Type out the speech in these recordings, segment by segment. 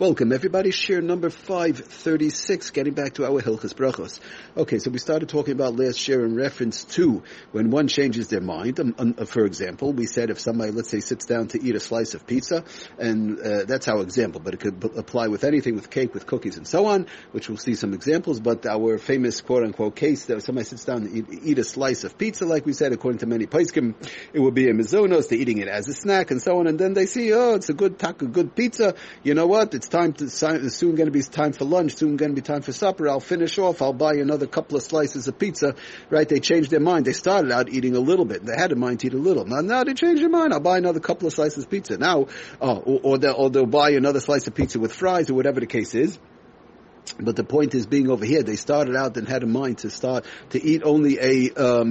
Welcome everybody. Share number 536, getting back to our Hilchas Brachos. Okay, so we started talking about last share in reference to when one changes their mind. Um, um, for example, we said if somebody, let's say, sits down to eat a slice of pizza, and uh, that's our example, but it could b- apply with anything, with cake, with cookies, and so on, which we'll see some examples, but our famous quote-unquote case that somebody sits down to eat, eat, a slice of pizza, like we said, according to many paiskim, it would be a mizonos, they're eating it as a snack, and so on, and then they see, oh, it's a good taco, good pizza, you know what, it's time to, it's soon going to be time for lunch, soon going to be time for supper, I'll finish off, I'll buy another couple of slices of pizza, right? They changed their mind. They started out eating a little bit. They had a mind to eat a little. Now, now they changed their mind. I'll buy another couple of slices of pizza. Now, uh, or, or, they'll, or they'll buy another slice of pizza with fries or whatever the case is. But the point is being over here, they started out and had a mind to start to eat only a uh,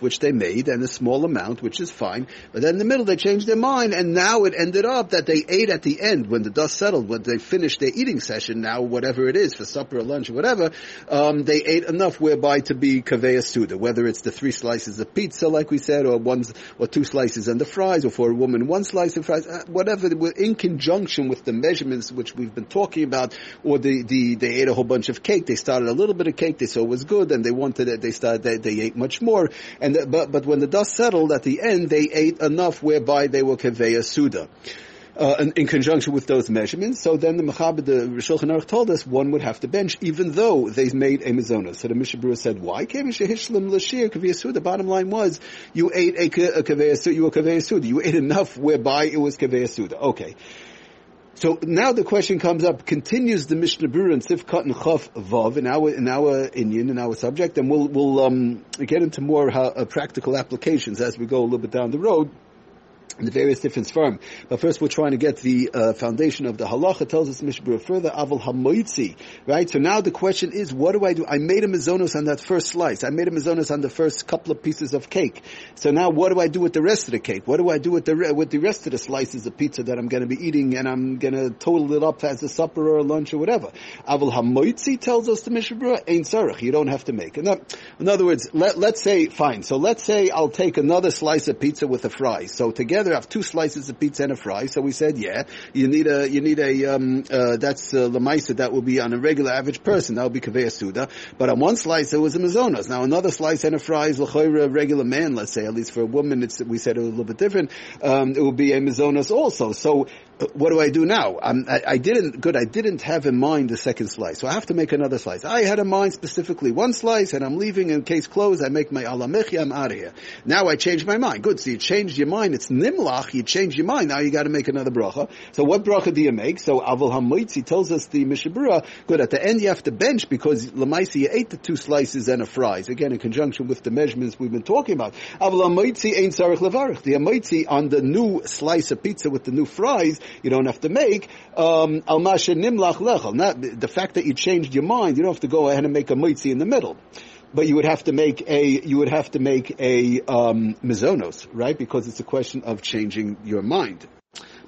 which they made, and a small amount, which is fine. But then in the middle, they changed their mind, and now it ended up that they ate at the end when the dust settled, when they finished their eating session. Now, whatever it is for supper or lunch or whatever, um, they ate enough whereby to be kaveya suda, whether it's the three slices of pizza, like we said, or one or two slices and the fries, or for a woman one slice of fries, uh, whatever. In conjunction with the measurements which we've been talking about, or the the, the ate a whole bunch of cake. They started a little bit of cake. They saw it was good, and they wanted it. They started. They, they ate much more. And the, but but when the dust settled at the end, they ate enough whereby they were keveya suda. Uh, in, in, conjunction with those measurements. So then the Mechaber, the Shulchan told us one would have to bench, even though they made a mizona. So the Mishabura said, why? The bottom line was, you ate a, a were kaveya You ate enough whereby it was kaveya Okay. So now the question comes up, continues the Mishnah Berurah and Sifkat and Chaf Vav in our, in our inyan, in our subject, and we'll, we'll, um, get into more uh, practical applications as we go a little bit down the road the various different firm. But first we're trying to get the uh, foundation of the halacha. tells us Mishbura further, aval hamoitzi, right? So now the question is, what do I do? I made a mizonos on that first slice. I made a mizonos on the first couple of pieces of cake. So now what do I do with the rest of the cake? What do I do with the, with the rest of the slices of pizza that I'm going to be eating and I'm going to total it up as a supper or a lunch or whatever? Aval hamoitzi tells us the Mishbura, ain't sarach. You don't have to make. In, in other words, let, let's say, fine. So let's say I'll take another slice of pizza with a fry. So together together have two slices of pizza and a fry. So we said, yeah, you need a, you need a, um, uh, that's uh, lemaisa that will be on a regular average person. That will be kaveya suda. But on one slice it was a mazonas. Now another slice and a fry is a regular man, let's say, at least for a woman, it's, we said it was a little bit different. Um, it will be a mazonas also. So what do I do now? I, I, didn't, good, I didn't have in mind the second slice, so I have to make another slice. I had in mind specifically one slice, and I'm leaving in case closed, I make my alamechi, I'm out of here. Now I change my mind. Good, so you changed your mind, it's nimlach, you changed your mind, now you gotta make another bracha. So what bracha do you make? So Aval HaMoitzi tells us the Mishabura, good, at the end you have to bench because Lamaisi you ate the two slices and a fries, again in conjunction with the measurements we've been talking about. Aval HaMoitzi ain't sarich levarich. The HaMoitzi on the new slice of pizza with the new fries, you don't have to make, um, nimlach lechel. Not the fact that you changed your mind, you don't have to go ahead and make a mitzi in the middle. But you would have to make a, you would have to make a, um, mizonos, right? Because it's a question of changing your mind.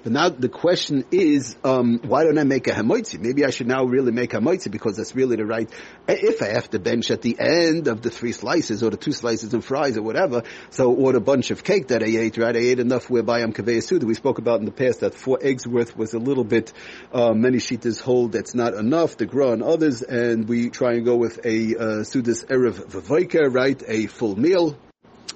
But now the question is, um, why don't I make a hamoitzi? Maybe I should now really make a hamoitzi because that's really the right. If I have to bench at the end of the three slices or the two slices and fries or whatever, so or a bunch of cake that I ate, right? I ate enough whereby I'm kaveya suda. We spoke about in the past that four eggs worth was a little bit. Uh, many shitas hold that's not enough. The gra and others, and we try and go with a uh, sudas erev vavoika, right? A full meal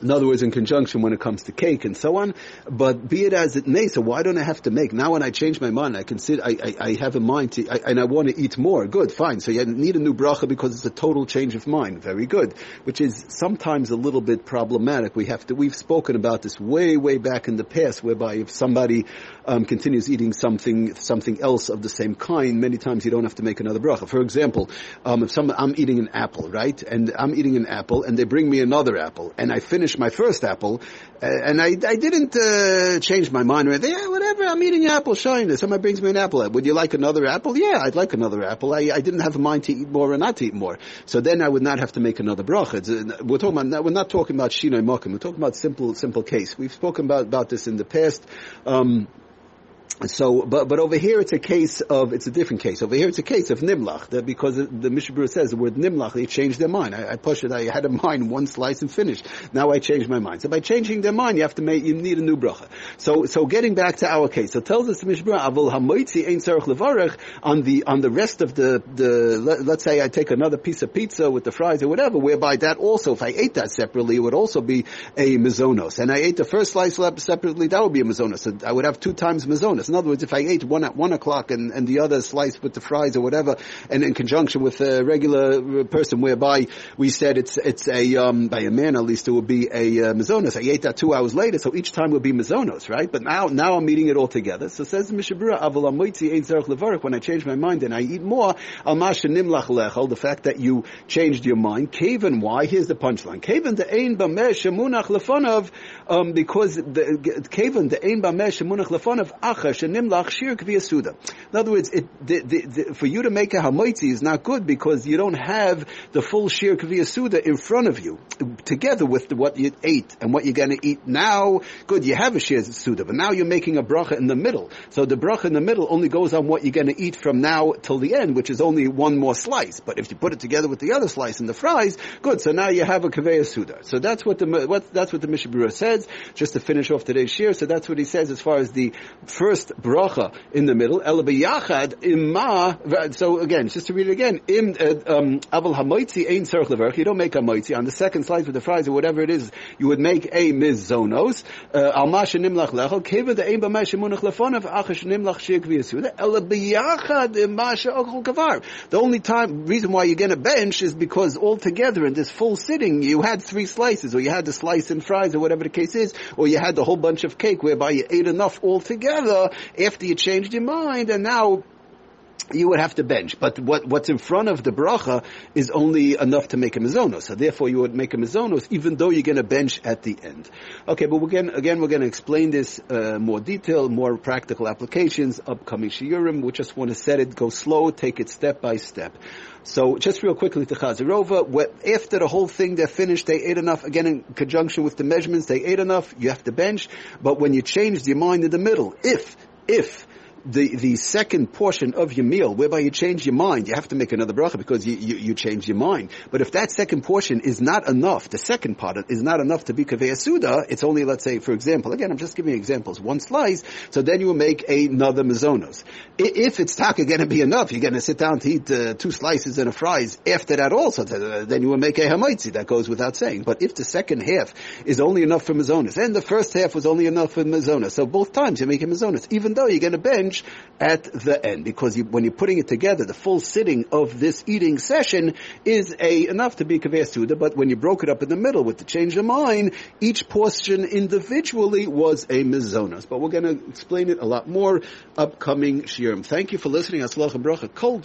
in other words, in conjunction when it comes to cake and so on. But be it as it may, so why don't I have to make? Now when I change my mind, I consider, I, I, I have a mind to, I, and I want to eat more. Good, fine. So you need a new bracha because it's a total change of mind. Very good. Which is sometimes a little bit problematic. We have to, we've spoken about this way, way back in the past, whereby if somebody um, continues eating something, something else of the same kind, many times you don't have to make another bracha. For example, um, if some, I'm eating an apple, right? And I'm eating an apple, and they bring me another apple, and I finish my first apple, uh, and I, I didn't uh, change my mind anything. Yeah, whatever. I'm eating apple. Shine. Somebody brings me an apple. Would you like another apple? Yeah, I'd like another apple. I, I didn't have a mind to eat more or not to eat more. So then I would not have to make another bracha. Uh, we're talking about. We're not talking about shinoi makim. We're talking about simple, simple case. We've spoken about about this in the past. Um, so, but but over here it's a case of it's a different case. Over here it's a case of nimlach because the Mishnah says the word nimlach they changed their mind. I, I push it. I had a mind one slice and finished. Now I changed my mind. So by changing their mind, you have to make you need a new bracha. So so getting back to our case, so tells us the Mishnah avol hamoitzi ein tzarich levarech on the on the rest of the the let, let's say I take another piece of pizza with the fries or whatever, whereby that also if I ate that separately, it would also be a mizonos, and I ate the first slice separately, that would be a mizonos. So I would have two times mizonos. In other words, if I ate one at one o'clock and, and the other slice with the fries or whatever, and in conjunction with a regular person, whereby we said it's it's a um, by a man at least it would be a uh, mizonos. I ate that two hours later, so each time would be mizonos, right? But now now I'm eating it all together. So says Mishabura, when I change my mind and I eat more, al nimlach lechel, the fact that you changed your mind. Kaven, why? Here's the punchline. Kaven the ein bamesh shemunach lefonov, um, because the kaven the ein bamesh shemunach lefonov acha shenimlach shir kviyasuda. In other words, it, the, the, the, for you to make a hamoitzi is not good because you don't have the full shir kviyasuda in front of you, together with what you ate and what you're going to eat now. Good, you have a shir suda, but now you're making a bracha in the middle. So the bracha in the middle only goes on what you're going to eat from now till the end, which is only one more slice. But if you put it together with the other slice and the fries, good. So now you have a kaveya suda. So that's what the what, that's what the Mishabura says. Just to finish off today's shir. So that's what he says as far as the first bracha in the middle. Elabiyachad imma. So again, just to read it again. Im uh, um, aval hamoitzi ein tzarich leverch. You don't make a moitzi on the second slice with the fries or whatever it is. You would make a mizonos. Uh, Al nimlach. Keva the ein munach lefonav nimlach kviyasuda. Elabiyachad imma kavar. The only time reason why you get a bench is because all together in this full sitting you had three slices, or you had the slice and fries, or whatever the case is, or you had the whole bunch of cake whereby you ate enough altogether after you changed your mind, and now you would have to bench. But what, what's in front of the bracha is only enough to make a mizonos. So therefore you would make a mizonos even though you're going to bench at the end. Okay, but again, again we're going to explain this uh, more detail, more practical applications, upcoming shiurim. We just want to set it, go slow, take it step by step. So just real quickly to Chazirova, after the whole thing they're finished, they ate enough, again in conjunction with the measurements, they ate enough, you have to bench, but when you change your mind in the middle, if, if the, the second portion of your meal, whereby you change your mind, you have to make another bracha because you, you, you change your mind. But if that second portion is not enough, the second part is not enough to be kaveh suda, it's only, let's say, for example, again, I'm just giving examples, one slice, so then you will make another mazonos. If it's taka going to be enough, you're going to sit down to eat uh, two slices and a fries after that also, then you will make a hamaitzi, that goes without saying. But if the second half is only enough for mazonos, and the first half was only enough for mazonos, so both times you make a mazonos, even though you're going to bend at the end because you, when you're putting it together, the full sitting of this eating session is a enough to be kaveh. But when you broke it up in the middle with the change of mind, each portion individually was a mizonos. But we're going to explain it a lot more upcoming shiurim. Thank you for listening. Aslach bracha. Kol.